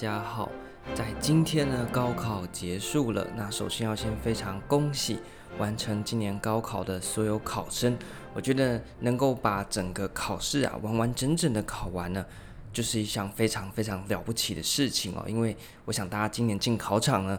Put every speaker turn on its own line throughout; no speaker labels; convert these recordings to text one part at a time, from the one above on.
大家好，在今天呢，高考结束了。那首先要先非常恭喜完成今年高考的所有考生。我觉得能够把整个考试啊完完整整的考完呢，就是一项非常非常了不起的事情哦。因为我想大家今年进考场呢，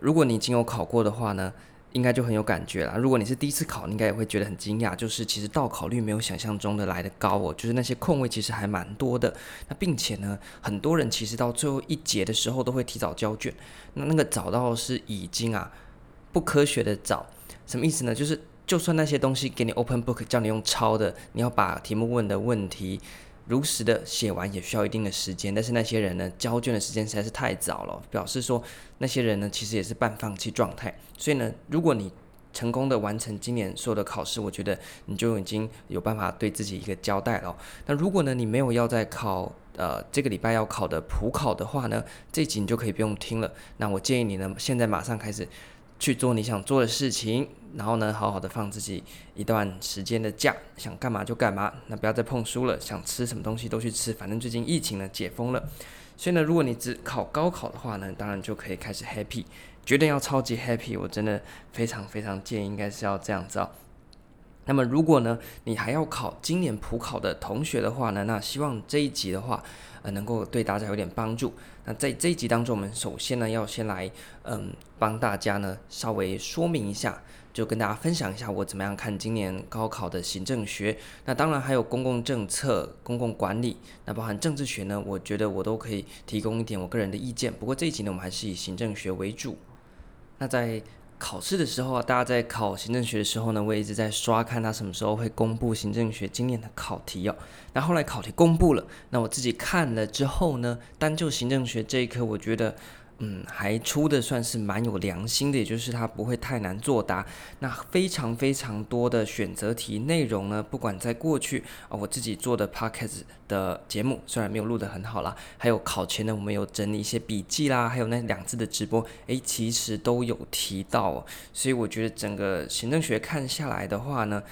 如果你已经有考过的话呢，应该就很有感觉啦。如果你是第一次考，你应该也会觉得很惊讶，就是其实到考率没有想象中的来得高哦，就是那些空位其实还蛮多的。那并且呢，很多人其实到最后一节的时候都会提早交卷。那那个早到是已经啊不科学的早，什么意思呢？就是就算那些东西给你 open book 叫你用抄的，你要把题目问的问题。如实的写完也需要一定的时间，但是那些人呢，交卷的时间实在是太早了，表示说那些人呢，其实也是半放弃状态。所以呢，如果你成功的完成今年所有的考试，我觉得你就已经有办法对自己一个交代了。那如果呢，你没有要再考，呃，这个礼拜要考的普考的话呢，这集你就可以不用听了。那我建议你呢，现在马上开始。去做你想做的事情，然后呢，好好的放自己一段时间的假，想干嘛就干嘛，那不要再碰书了，想吃什么东西都去吃，反正最近疫情呢解封了，所以呢，如果你只考高考的话呢，当然就可以开始 happy，决定要超级 happy，我真的非常非常建议应该是要这样子哦。那么如果呢，你还要考今年普考的同学的话呢，那希望这一集的话，呃，能够对大家有点帮助。那在这一集当中，我们首先呢，要先来，嗯，帮大家呢稍微说明一下，就跟大家分享一下我怎么样看今年高考的行政学。那当然还有公共政策、公共管理，那包含政治学呢，我觉得我都可以提供一点我个人的意见。不过这一集呢，我们还是以行政学为主。那在考试的时候啊，大家在考行政学的时候呢，我一直在刷看他什么时候会公布行政学今年的考题哦。那后来考题公布了，那我自己看了之后呢，单就行政学这一科，我觉得。嗯，还出的算是蛮有良心的，也就是它不会太难作答。那非常非常多的选择题内容呢，不管在过去啊，我自己做的 podcast 的节目，虽然没有录得很好啦，还有考前呢，我们有整理一些笔记啦，还有那两次的直播，诶，其实都有提到。所以我觉得整个行政学看下来的话呢。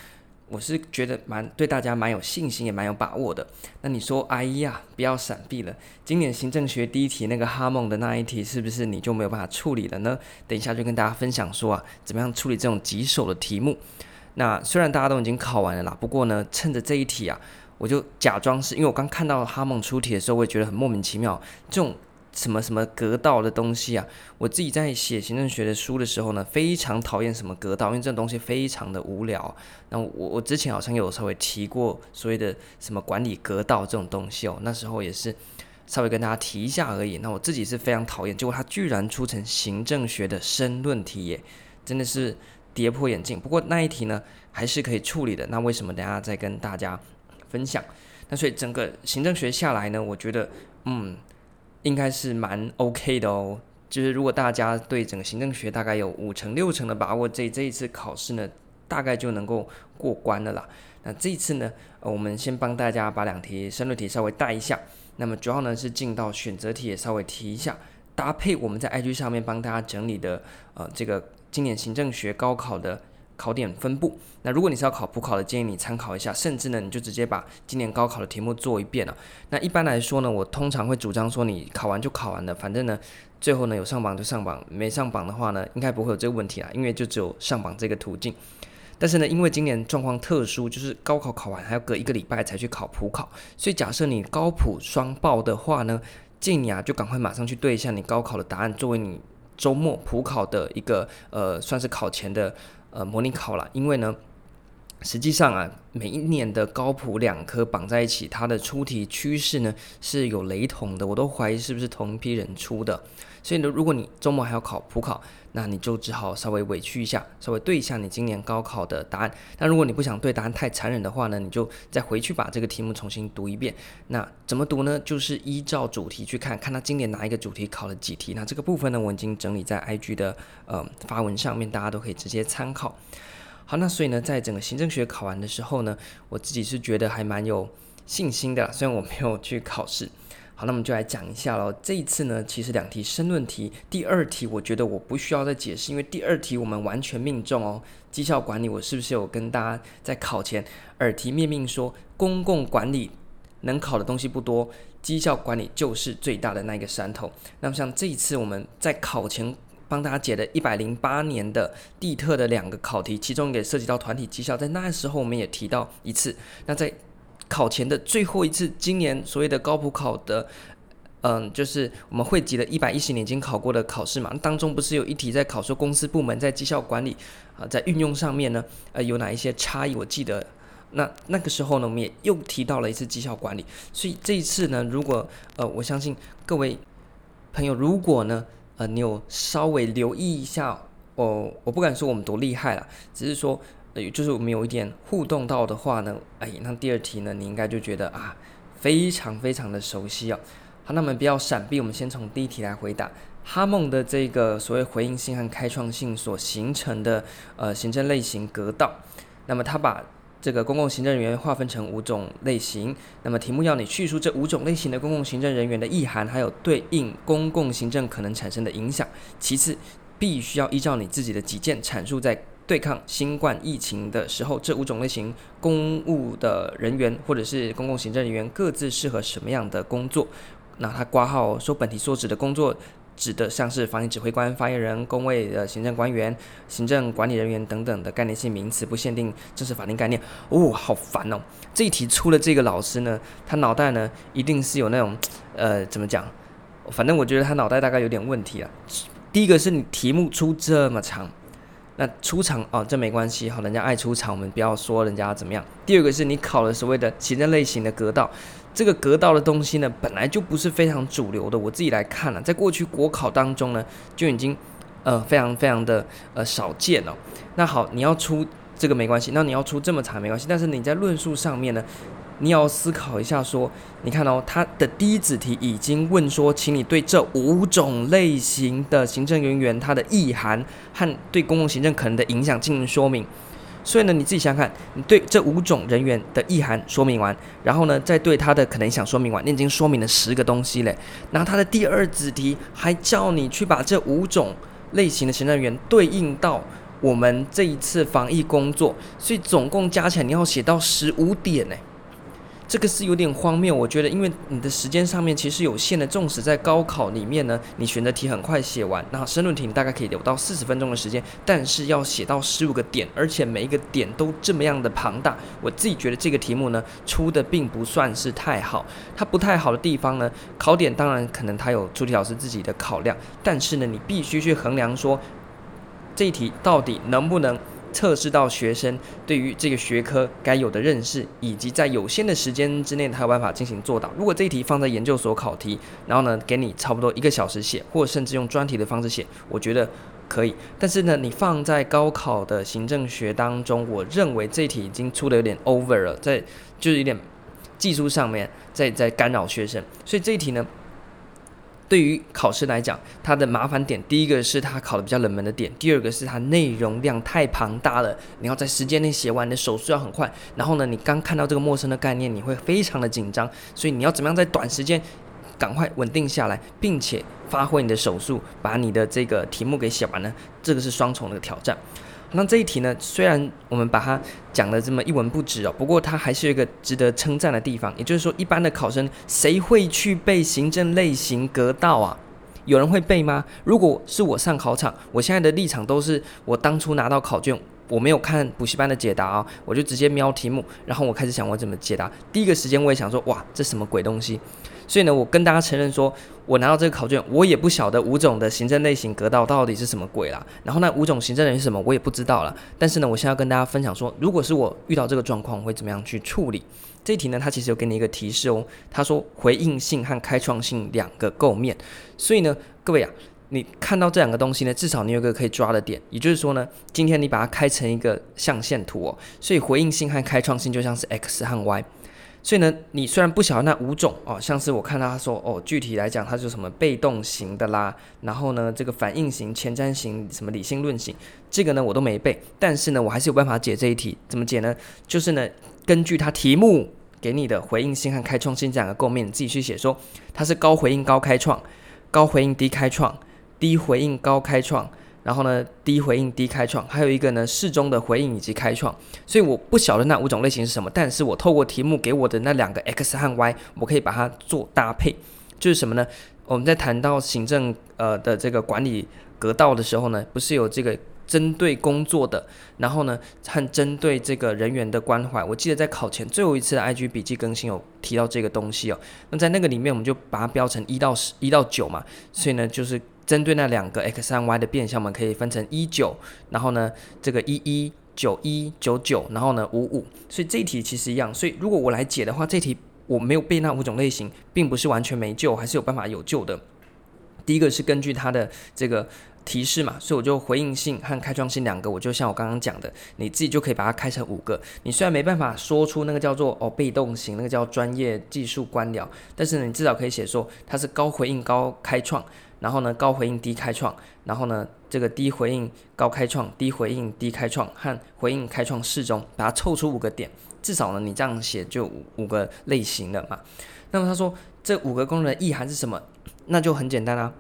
我是觉得蛮对大家蛮有信心，也蛮有把握的。那你说，哎呀，不要闪避了。今年行政学第一题那个哈蒙的那一题，是不是你就没有办法处理了呢？等一下就跟大家分享说啊，怎么样处理这种棘手的题目。那虽然大家都已经考完了啦，不过呢，趁着这一题啊，我就假装是因为我刚看到哈蒙出题的时候，我也觉得很莫名其妙，这种。什么什么格道的东西啊？我自己在写行政学的书的时候呢，非常讨厌什么格道，因为这种东西非常的无聊。那我我之前好像有稍微提过所谓的什么管理格道这种东西哦，那时候也是稍微跟大家提一下而已。那我自己是非常讨厌，结果它居然出成行政学的申论题耶，真的是跌破眼镜。不过那一题呢，还是可以处理的。那为什么等下再跟大家分享？那所以整个行政学下来呢，我觉得嗯。应该是蛮 OK 的哦，就是如果大家对整个行政学大概有五成六成的把握，这这一次考试呢，大概就能够过关了啦。那这一次呢，呃，我们先帮大家把两题申论题稍微带一下，那么主要呢是进到选择题也稍微提一下，搭配我们在 IG 上面帮大家整理的呃这个今年行政学高考的。考点分布，那如果你是要考普考的，建议你参考一下，甚至呢，你就直接把今年高考的题目做一遍了。那一般来说呢，我通常会主张说，你考完就考完了，反正呢，最后呢有上榜就上榜，没上榜的话呢，应该不会有这个问题啦，因为就只有上榜这个途径。但是呢，因为今年状况特殊，就是高考考完还要隔一个礼拜才去考普考，所以假设你高普双报的话呢，建议啊就赶快马上去对一下你高考的答案，作为你周末普考的一个呃算是考前的。呃，模拟考了，因为呢，实际上啊，每一年的高普两科绑在一起，它的出题趋势呢是有雷同的，我都怀疑是不是同一批人出的。所以呢，如果你周末还要考普考，那你就只好稍微委屈一下，稍微对一下你今年高考的答案。那如果你不想对答案太残忍的话呢，你就再回去把这个题目重新读一遍。那怎么读呢？就是依照主题去看，看他今年哪一个主题考了几题。那这个部分呢，我已经整理在 IG 的呃发文上面，大家都可以直接参考。好，那所以呢，在整个行政学考完的时候呢，我自己是觉得还蛮有信心的，虽然我没有去考试。好，那我们就来讲一下喽。这一次呢，其实两题申论题，第二题我觉得我不需要再解释，因为第二题我们完全命中哦。绩效管理，我是不是有跟大家在考前耳提面命说，公共管理能考的东西不多，绩效管理就是最大的那个山头。那么像这一次我们在考前帮大家解的一百零八年的地特的两个考题，其中也涉及到团体绩效，在那时候我们也提到一次。那在考前的最后一次，今年所谓的高普考的。嗯，就是我们汇集了一百一十年已经考过的考试嘛，当中不是有一题在考说公司部门在绩效管理啊、在运用上面呢，呃，有哪一些差异？我记得那那个时候呢，我们也又提到了一次绩效管理。所以这一次呢，如果呃，我相信各位朋友，如果呢，呃，你有稍微留意一下，哦，我不敢说我们多厉害了，只是说，呃，就是我们有一点互动到的话呢，哎，那第二题呢，你应该就觉得啊，非常非常的熟悉、哦。好，那么不要闪避，我们先从第一题来回答。哈孟的这个所谓回应性和开创性所形成的呃行政类型格道，那么他把这个公共行政人员划分成五种类型。那么题目要你叙述这五种类型的公共行政人员的意涵，还有对应公共行政可能产生的影响。其次，必须要依照你自己的己见阐述在。对抗新冠疫情的时候，这五种类型公务的人员或者是公共行政人员各自适合什么样的工作？那他挂号说本题所指的工作，指的像是防疫指挥官、发言人、公卫的行政官员、行政管理人员等等的概念性名词，不限定正式法定概念。哦，好烦哦！这一题出了这个老师呢，他脑袋呢一定是有那种呃，怎么讲？反正我觉得他脑袋大概有点问题啊。第一个是你题目出这么长。那出场哦，这没关系哈，人家爱出场，我们不要说人家怎么样。第二个是你考了所谓的行政类型的格道，这个格道的东西呢，本来就不是非常主流的。我自己来看了，在过去国考当中呢，就已经呃非常非常的呃少见了。那好，你要出这个没关系，那你要出这么长没关系，但是你在论述上面呢？你要思考一下，说，你看哦，他的第一子题已经问说，请你对这五种类型的行政人员它的意涵和对公共行政可能的影响进行说明。所以呢，你自己想想看，你对这五种人员的意涵说明完，然后呢，再对他的可能想说明完，你已经说明了十个东西嘞。然后他的第二子题还叫你去把这五种类型的行政人员对应到我们这一次防疫工作，所以总共加起来你要写到十五点呢。这个是有点荒谬，我觉得，因为你的时间上面其实有限的，纵使在高考里面呢，你选择题很快写完，那申论题你大概可以留到四十分钟的时间，但是要写到十五个点，而且每一个点都这么样的庞大，我自己觉得这个题目呢出的并不算是太好。它不太好的地方呢，考点当然可能它有出题老师自己的考量，但是呢，你必须去衡量说这一题到底能不能。测试到学生对于这个学科该有的认识，以及在有限的时间之内，他有办法进行做到。如果这一题放在研究所考题，然后呢，给你差不多一个小时写，或甚至用专题的方式写，我觉得可以。但是呢，你放在高考的行政学当中，我认为这一题已经出的有点 over 了，在就是有点技术上面在在干扰学生，所以这一题呢。对于考试来讲，它的麻烦点，第一个是它考的比较冷门的点，第二个是它内容量太庞大了，你要在时间内写完，你的手速要很快。然后呢，你刚看到这个陌生的概念，你会非常的紧张，所以你要怎么样在短时间赶快稳定下来，并且发挥你的手速，把你的这个题目给写完呢？这个是双重的挑战。那这一题呢，虽然我们把它讲得这么一文不值哦，不过它还是有一个值得称赞的地方。也就是说，一般的考生谁会去背行政类型格道啊？有人会背吗？如果是我上考场，我现在的立场都是，我当初拿到考卷，我没有看补习班的解答啊，我就直接瞄题目，然后我开始想我怎么解答。第一个时间我也想说，哇，这什么鬼东西？所以呢，我跟大家承认说，我拿到这个考卷，我也不晓得五种的行政类型格道到底是什么鬼啦。然后那五种行政人员是什么，我也不知道了。但是呢，我现在要跟大家分享说，如果是我遇到这个状况，我会怎么样去处理？这一题呢，它其实有给你一个提示哦。他说回应性和开创性两个构面。所以呢，各位啊，你看到这两个东西呢，至少你有个可以抓的点。也就是说呢，今天你把它开成一个象限图哦。所以回应性和开创性就像是 x 和 y。所以呢，你虽然不晓得那五种哦，像是我看到他说哦，具体来讲，它是什么被动型的啦，然后呢，这个反应型、前瞻型、什么理性论型，这个呢我都没背，但是呢，我还是有办法解这一题。怎么解呢？就是呢，根据它题目给你的回应性和开创性这两个构面，你自己去写说它是高回应高开创，高回应低开创，低回应高开创。然后呢低回应低开创，还有一个呢适中的回应以及开创。所以我不晓得那五种类型是什么，但是我透过题目给我的那两个 X 和 Y，我可以把它做搭配，就是什么呢？我们在谈到行政呃的这个管理格道的时候呢，不是有这个。针对工作的，然后呢，和针对这个人员的关怀，我记得在考前最后一次的 IG 笔记更新有提到这个东西哦。那在那个里面，我们就把它标成一到十，一到九嘛。所以呢，就是针对那两个 x 和 y 的变项，我们可以分成一九，然后呢，这个一一九一九九，然后呢五五。所以这一题其实一样。所以如果我来解的话，这题我没有背那五种类型，并不是完全没救，还是有办法有救的。第一个是根据它的这个。提示嘛，所以我就回应性和开创性两个，我就像我刚刚讲的，你自己就可以把它开成五个。你虽然没办法说出那个叫做哦被动型，那个叫专业技术官僚，但是呢，你至少可以写说它是高回应高开创，然后呢高回应低开创，然后呢这个低回应高开创，低回应低开创和回应开创适中，把它凑出五个点，至少呢你这样写就五个类型的嘛。那么他说这五个功能的意涵是什么？那就很简单啊。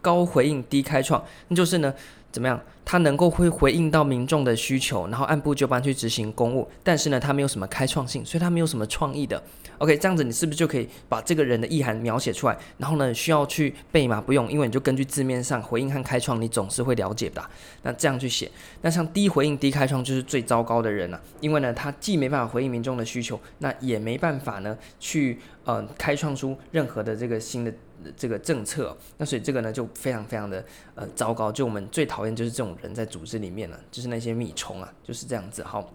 高回应低开创，那就是呢，怎么样？他能够会回应到民众的需求，然后按部就班去执行公务，但是呢，他没有什么开创性，所以他没有什么创意的。OK，这样子你是不是就可以把这个人的意涵描写出来？然后呢，需要去背吗？不用，因为你就根据字面上回应和开创，你总是会了解的。那这样去写，那像低回应低开创就是最糟糕的人了，因为呢，他既没办法回应民众的需求，那也没办法呢去呃开创出任何的这个新的。这个政策，那所以这个呢就非常非常的呃糟糕，就我们最讨厌就是这种人在组织里面了，就是那些米虫啊，就是这样子。好，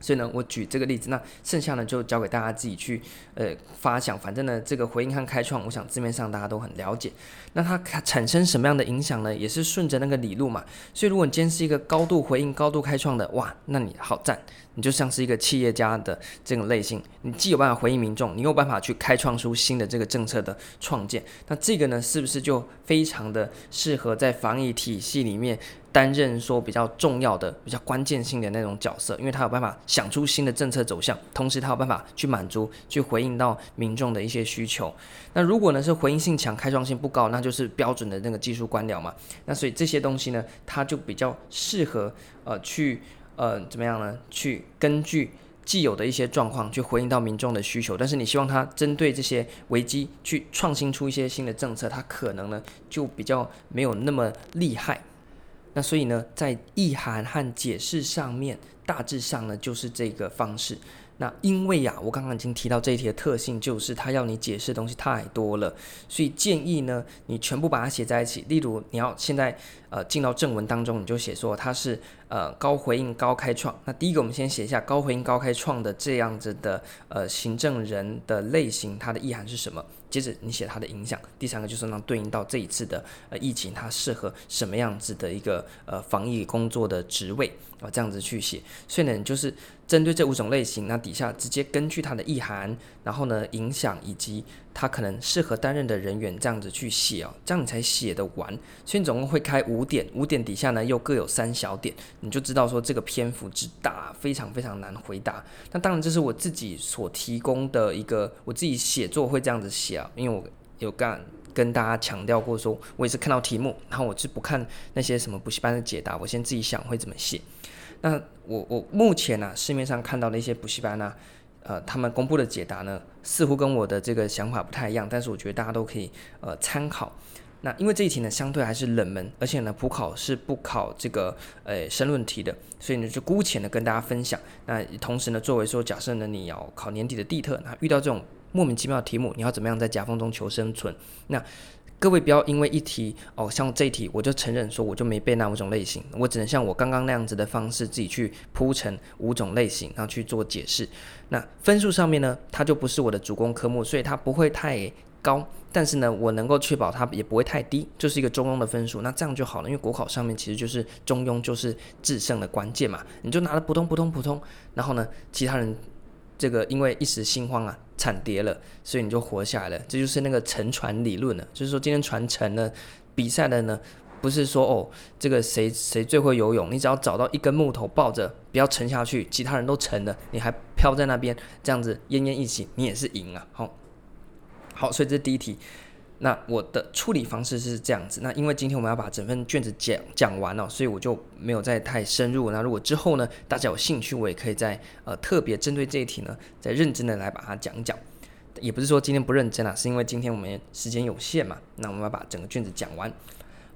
所以呢，我举这个例子，那剩下呢就交给大家自己去呃发想，反正呢这个回应和开创，我想字面上大家都很了解。那它产生什么样的影响呢？也是顺着那个理路嘛。所以如果你今天是一个高度回应、高度开创的，哇，那你好赞。你就像是一个企业家的这种类型，你既有办法回应民众，你有办法去开创出新的这个政策的创建，那这个呢，是不是就非常的适合在防疫体系里面担任说比较重要的、比较关键性的那种角色？因为他有办法想出新的政策走向，同时他有办法去满足、去回应到民众的一些需求。那如果呢是回应性强、开创性不高，那就是标准的那个技术官僚嘛。那所以这些东西呢，它就比较适合呃去。呃，怎么样呢？去根据既有的一些状况去回应到民众的需求，但是你希望他针对这些危机去创新出一些新的政策，他可能呢就比较没有那么厉害。那所以呢，在意涵和解释上面，大致上呢就是这个方式。那因为呀，我刚刚已经提到这一题的特性，就是它要你解释的东西太多了，所以建议呢，你全部把它写在一起。例如，你要现在呃进到正文当中，你就写说它是呃高回应高开创。那第一个，我们先写一下高回应高开创的这样子的呃行政人的类型，它的意涵是什么？接着你写它的影响。第三个就是让对应到这一次的呃疫情，它适合什么样子的一个呃防疫工作的职位啊，这样子去写。所以呢，你就是。针对这五种类型，那底下直接根据它的意涵，然后呢影响以及他可能适合担任的人员这样子去写哦，这样你才写得完。所以你总共会开五点，五点底下呢又各有三小点，你就知道说这个篇幅之大，非常非常难回答。那当然这是我自己所提供的一个，我自己写作会这样子写啊，因为我有干跟大家强调过说，我也是看到题目，然后我是不看那些什么补习班的解答，我先自己想会怎么写。那我我目前呢、啊，市面上看到的一些补习班呢、呃，他们公布的解答呢，似乎跟我的这个想法不太一样，但是我觉得大家都可以呃参考。那因为这一题呢，相对还是冷门，而且呢，普考是不考这个呃申论题的，所以呢，就姑且呢跟大家分享。那同时呢，作为说，假设呢你要考年底的地特，那遇到这种莫名其妙的题目，你要怎么样在夹缝中求生存？那各位不要因为一题哦，像这一题我就承认说我就没背那五种类型，我只能像我刚刚那样子的方式自己去铺成五种类型，然后去做解释。那分数上面呢，它就不是我的主攻科目，所以它不会太高，但是呢，我能够确保它也不会太低，就是一个中庸的分数。那这样就好了，因为国考上面其实就是中庸就是制胜的关键嘛，你就拿了普通普通普通，然后呢，其他人。这个因为一时心慌啊，惨跌了，所以你就活下来了。这就是那个沉船理论了，就是说今天船沉了，比赛的呢，不是说哦，这个谁谁最会游泳，你只要找到一根木头抱着，不要沉下去，其他人都沉了，你还飘在那边，这样子奄奄一息，你也是赢啊。好，好，所以这第一题。那我的处理方式是这样子。那因为今天我们要把整份卷子讲讲完了，所以我就没有再太深入。那如果之后呢，大家有兴趣，我也可以再呃特别针对这一题呢，再认真的来把它讲讲。也不是说今天不认真啊，是因为今天我们时间有限嘛。那我们要把整个卷子讲完。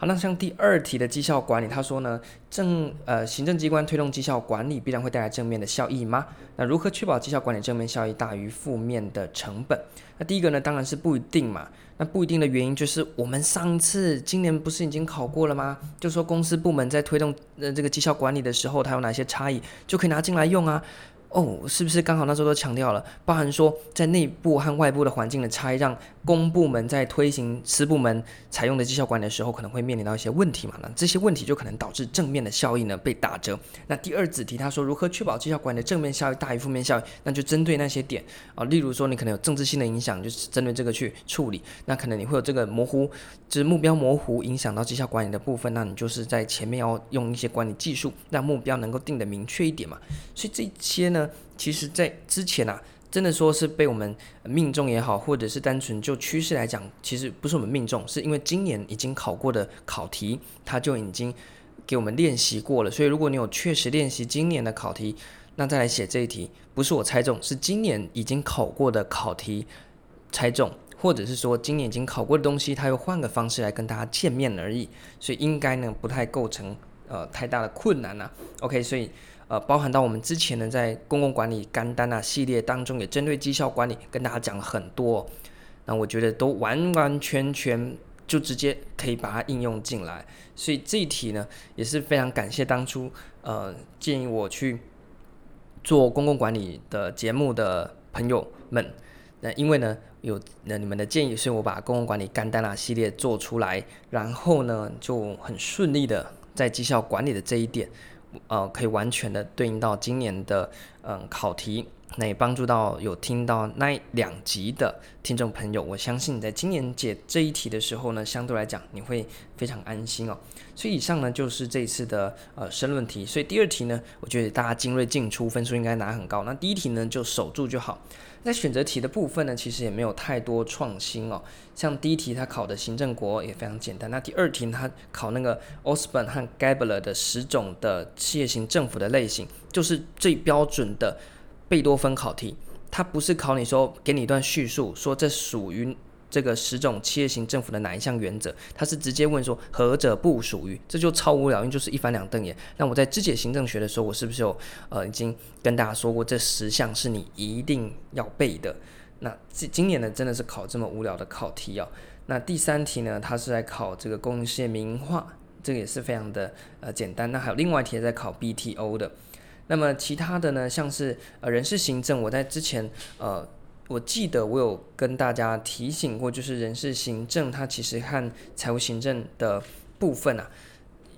好，那像第二题的绩效管理，他说呢，正呃行政机关推动绩效管理必然会带来正面的效益吗？那如何确保绩效管理正面效益大于负面的成本？那第一个呢，当然是不一定嘛。那不一定的原因就是我们上次今年不是已经考过了吗？就说公司部门在推动呃这个绩效管理的时候，它有哪些差异，就可以拿进来用啊。哦，是不是刚好那时候都强调了，包含说在内部和外部的环境的差异，让公部门在推行私部门采用的绩效管理的时候，可能会面临到一些问题嘛？那这些问题就可能导致正面的效益呢被打折。那第二子题他说如何确保绩效管理的正面效益大于负面效益？那就针对那些点啊，例如说你可能有政治性的影响，就是针对这个去处理。那可能你会有这个模糊，就是目标模糊影响到绩效管理的部分，那你就是在前面要用一些管理技术，让目标能够定得明确一点嘛。所以这些呢。其实，在之前啊，真的说是被我们命中也好，或者是单纯就趋势来讲，其实不是我们命中，是因为今年已经考过的考题，它就已经给我们练习过了。所以，如果你有确实练习今年的考题，那再来写这一题，不是我猜中，是今年已经考过的考题猜中，或者是说今年已经考过的东西，它又换个方式来跟大家见面而已。所以，应该呢不太构成呃太大的困难啊。OK，所以。呃，包含到我们之前呢，在公共管理干单啊系列当中，也针对绩效管理跟大家讲了很多，那我觉得都完完全全就直接可以把它应用进来，所以这一题呢也是非常感谢当初呃建议我去做公共管理的节目的朋友们，那因为呢有那你们的建议，所以我把公共管理干单啊系列做出来，然后呢就很顺利的在绩效管理的这一点。呃，可以完全的对应到今年的嗯考题，那也帮助到有听到那两集的听众朋友。我相信你在今年解这一题的时候呢，相对来讲你会非常安心哦。所以以上呢就是这一次的呃申论题。所以第二题呢，我觉得大家精锐进出，分数应该拿很高。那第一题呢就守住就好。在选择题的部分呢，其实也没有太多创新哦。像第一题它考的行政国也非常简单，那第二题它考那个 Osborne 和 Gabler 的十种的企业型政府的类型，就是最标准的贝多芬考题。它不是考你说给你一段叙述，说这属于。这个十种企业型政府的哪一项原则？他是直接问说何者不属于？这就超无聊，因为就是一翻两瞪眼。那我在肢解行政学的时候，我是不是有呃已经跟大家说过，这十项是你一定要背的？那今今年呢，真的是考这么无聊的考题哦。那第三题呢，它是在考这个公营事业民营化，这个也是非常的呃简单。那还有另外一题也在考 BTO 的。那么其他的呢，像是呃人事行政，我在之前呃。我记得我有跟大家提醒过，就是人事行政它其实和财务行政的部分啊，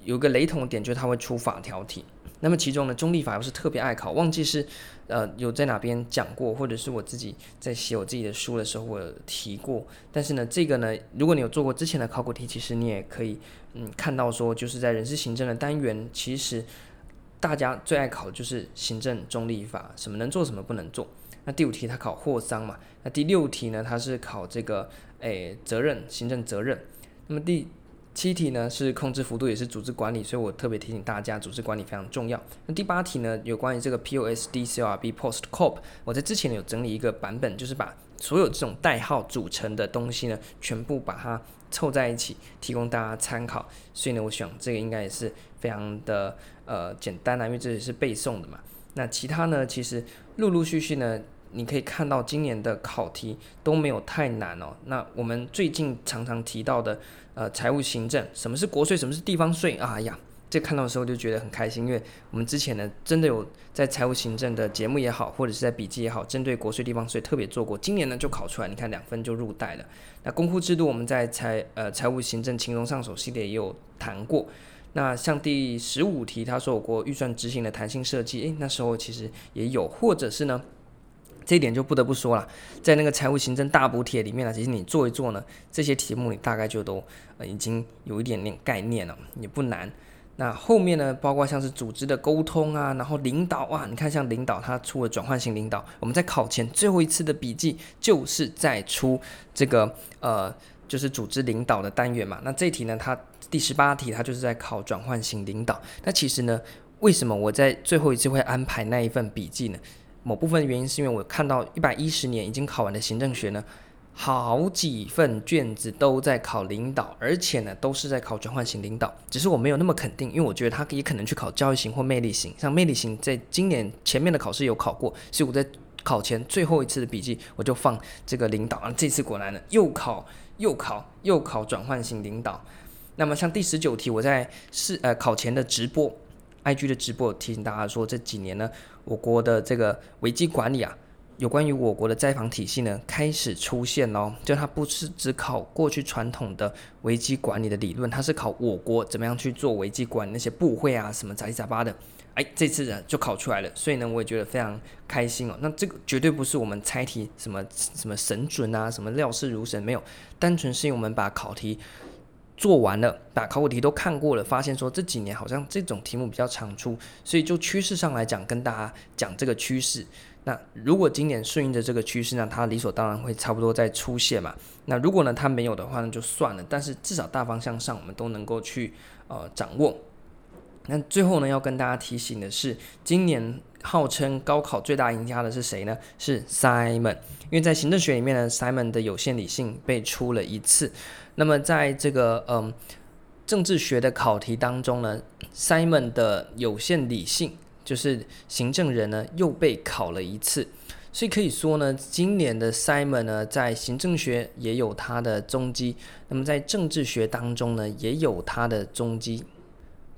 有个雷同点，就是它会出法条题。那么其中呢，中立法又是特别爱考，忘记是呃有在哪边讲过，或者是我自己在写我自己的书的时候我提过。但是呢，这个呢，如果你有做过之前的考古题，其实你也可以嗯看到说，就是在人事行政的单元，其实大家最爱考的就是行政中立法，什么能做，什么不能做。那第五题它考货商嘛，那第六题呢，它是考这个诶责任行政责任。那么第七题呢是控制幅度，也是组织管理，所以我特别提醒大家，组织管理非常重要。那第八题呢，有关于这个 P O S D C R B、Post、COP，我在之前有整理一个版本，就是把所有这种代号组成的东西呢，全部把它凑在一起，提供大家参考。所以呢，我想这个应该也是非常的呃简单啊，因为这也是背诵的嘛。那其他呢，其实陆陆续续呢，你可以看到今年的考题都没有太难哦。那我们最近常常提到的，呃，财务行政，什么是国税，什么是地方税？啊呀，这看到的时候就觉得很开心，因为我们之前呢，真的有在财务行政的节目也好，或者是在笔记也好，针对国税、地方税特别做过。今年呢就考出来，你看两分就入袋了。那公库制度，我们在财呃财务行政轻松上手系列也有谈过。那像第十五题，他说有过预算执行的弹性设计，诶，那时候其实也有，或者是呢，这一点就不得不说了，在那个财务行政大补帖里面呢，其实你做一做呢，这些题目你大概就都呃已经有一点点概念了，也不难。那后面呢，包括像是组织的沟通啊，然后领导啊，你看像领导他出了转换型领导，我们在考前最后一次的笔记就是在出这个呃。就是组织领导的单元嘛。那这题呢，它第十八题它就是在考转换型领导。那其实呢，为什么我在最后一次会安排那一份笔记呢？某部分原因是因为我看到一百一十年已经考完的行政学呢，好几份卷子都在考领导，而且呢都是在考转换型领导。只是我没有那么肯定，因为我觉得它也可能去考教育型或魅力型。像魅力型在今年前面的考试有考过，所以我在考前最后一次的笔记我就放这个领导啊。这次果然呢又考又考又考转换型领导。那么像第十九题，我在试呃考前的直播。IG 的直播提醒大家说，这几年呢，我国的这个危机管理啊，有关于我国的灾防体系呢，开始出现咯。就它不是只考过去传统的危机管理的理论，它是考我国怎么样去做危机管理，那些部会啊，什么杂七杂八的。哎，这次呢就考出来了，所以呢，我也觉得非常开心哦。那这个绝对不是我们猜题什么什么神准啊，什么料事如神，没有，单纯是因为我们把考题。做完了，把考古题都看过了，发现说这几年好像这种题目比较常出，所以就趋势上来讲，跟大家讲这个趋势。那如果今年顺应着这个趋势呢，它理所当然会差不多再出现嘛。那如果呢它没有的话，那就算了。但是至少大方向上我们都能够去呃掌握。那最后呢要跟大家提醒的是，今年号称高考最大赢家的是谁呢？是 Simon，因为在行政学里面呢，Simon 的有限理性被出了一次。那么在这个嗯政治学的考题当中呢，Simon 的有限理性就是行政人呢又被考了一次，所以可以说呢，今年的 Simon 呢在行政学也有他的踪迹，那么在政治学当中呢也有他的踪迹。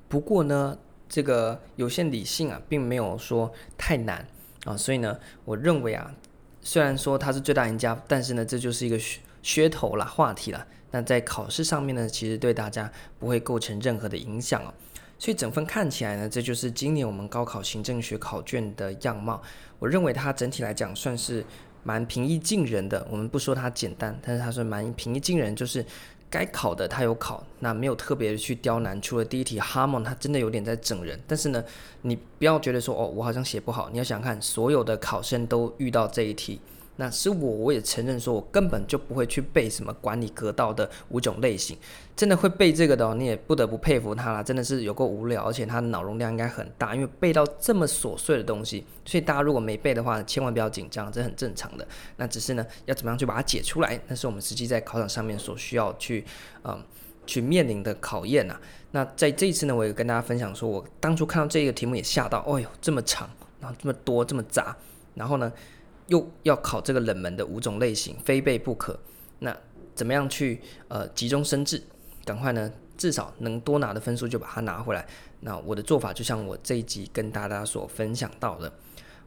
不过呢，这个有限理性啊并没有说太难啊，所以呢，我认为啊，虽然说他是最大赢家，但是呢，这就是一个噱头啦，话题啦。那在考试上面呢，其实对大家不会构成任何的影响哦。所以整份看起来呢，这就是今年我们高考行政学考卷的样貌。我认为它整体来讲算是蛮平易近人的。我们不说它简单，但是它是蛮平易近人，就是。该考的它有考，那没有特别的去刁难。除了第一题哈蒙，它真的有点在整人。但是呢，你不要觉得说哦，我好像写不好。你要想看，所有的考生都遇到这一题。那是我，我也承认说，我根本就不会去背什么管理格道的五种类型，真的会背这个的哦，你也不得不佩服他啦，真的是有够无聊，而且他的脑容量应该很大，因为背到这么琐碎的东西，所以大家如果没背的话，千万不要紧张，这很正常的。那只是呢，要怎么样去把它解出来，那是我们实际在考场上面所需要去，嗯，去面临的考验呐。那在这一次呢，我也跟大家分享说，我当初看到这个题目也吓到，哦哟，这么长，然后这么多，这么杂，然后呢，又要考这个冷门的五种类型，非背不可。那怎么样去呃急中生智？赶快呢，至少能多拿的分数就把它拿回来。那我的做法就像我这一集跟大家所分享到的。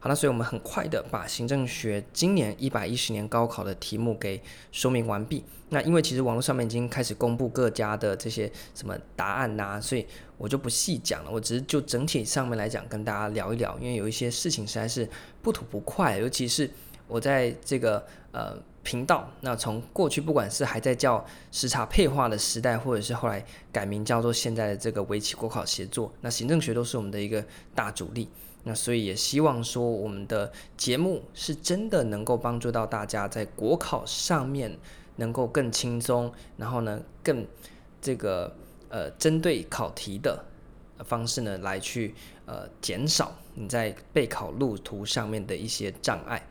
好了，所以我们很快的把行政学今年一百一十年高考的题目给说明完毕。那因为其实网络上面已经开始公布各家的这些什么答案呐、所以我就不细讲了。我只是就整体上面来讲跟大家聊一聊，因为有一些事情实在是不吐不快，尤其是我在这个呃频道，那从过去不管是还在叫时差配话的时代，或者是后来改名叫做现在的这个围棋国考协作，那行政学都是我们的一个大主力。那所以也希望说，我们的节目是真的能够帮助到大家在国考上面能够更轻松，然后呢，更这个呃针对考题的方式呢来去呃减少你在备考路途上面的一些障碍。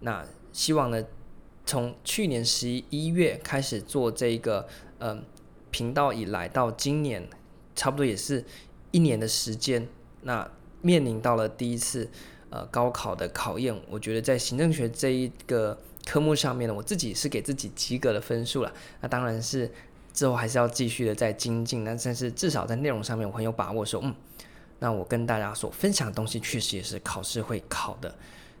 那希望呢，从去年十一月开始做这个呃频道以来，到今年差不多也是一年的时间。那面临到了第一次呃高考的考验，我觉得在行政学这一个科目上面呢，我自己是给自己及格的分数了。那当然是之后还是要继续的再精进。那但是至少在内容上面，我很有把握说，嗯，那我跟大家所分享的东西确实也是考试会考的，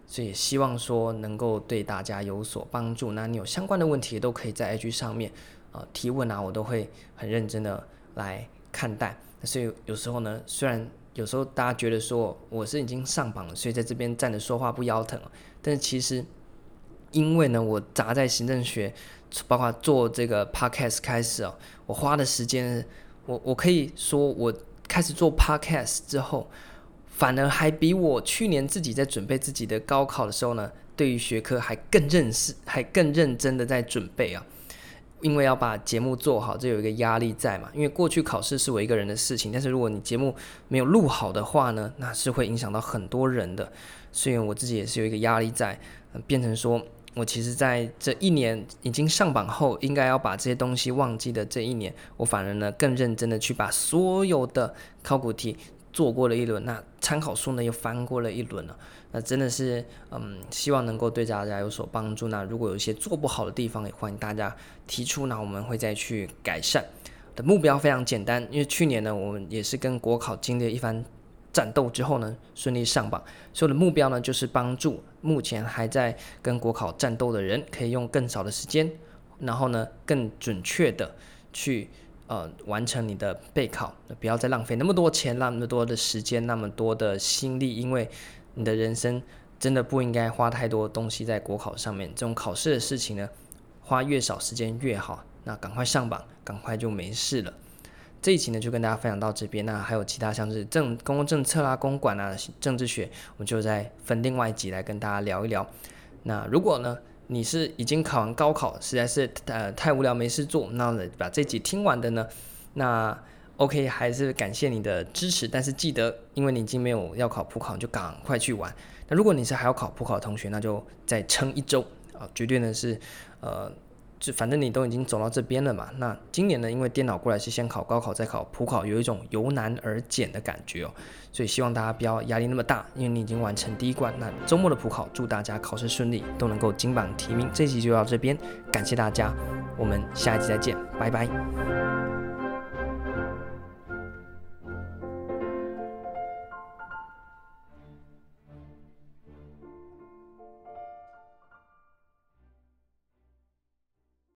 所以希望说能够对大家有所帮助。那你有相关的问题，都可以在 IG 上面呃提问啊，我都会很认真的来看待。所以有时候呢，虽然有时候大家觉得说我是已经上榜了，所以在这边站着说话不腰疼。但是其实，因为呢，我砸在行政学，包括做这个 podcast 开始哦，我花的时间，我我可以说，我开始做 podcast 之后，反而还比我去年自己在准备自己的高考的时候呢，对于学科还更认识，还更认真的在准备啊。因为要把节目做好，这有一个压力在嘛。因为过去考试是我一个人的事情，但是如果你节目没有录好的话呢，那是会影响到很多人的。所以我自己也是有一个压力在，变成说我其实在这一年已经上榜后，应该要把这些东西忘记的这一年，我反而呢更认真的去把所有的考古题做过了一轮，那参考书呢又翻过了一轮了。那真的是，嗯，希望能够对大家有所帮助。那如果有一些做不好的地方，也欢迎大家提出，那我们会再去改善。的目标非常简单，因为去年呢，我们也是跟国考经历一番战斗之后呢，顺利上榜。所以我的目标呢，就是帮助目前还在跟国考战斗的人，可以用更少的时间，然后呢，更准确的去呃完成你的备考，不要再浪费那么多钱，那么多的时间，那么多的心力，因为。你的人生真的不应该花太多东西在国考上面，这种考试的事情呢，花越少时间越好。那赶快上榜，赶快就没事了。这一期呢就跟大家分享到这边，那还有其他像是政公共政策啦、公管啊、政治学，我们就再分另外一集来跟大家聊一聊。那如果呢你是已经考完高考，实在是呃太无聊没事做，那把这集听完的呢，那。OK，还是感谢你的支持，但是记得，因为你已经没有要考普考，就赶快去玩。那如果你是还要考普考的同学，那就再撑一周啊，绝对呢是，呃，就反正你都已经走到这边了嘛。那今年呢，因为电脑过来是先考高考再考普考，有一种由难而简的感觉哦，所以希望大家不要压力那么大，因为你已经完成第一关。那周末的普考，祝大家考试顺利，都能够金榜题名。这集就到这边，感谢大家，我们下一集再见，拜拜。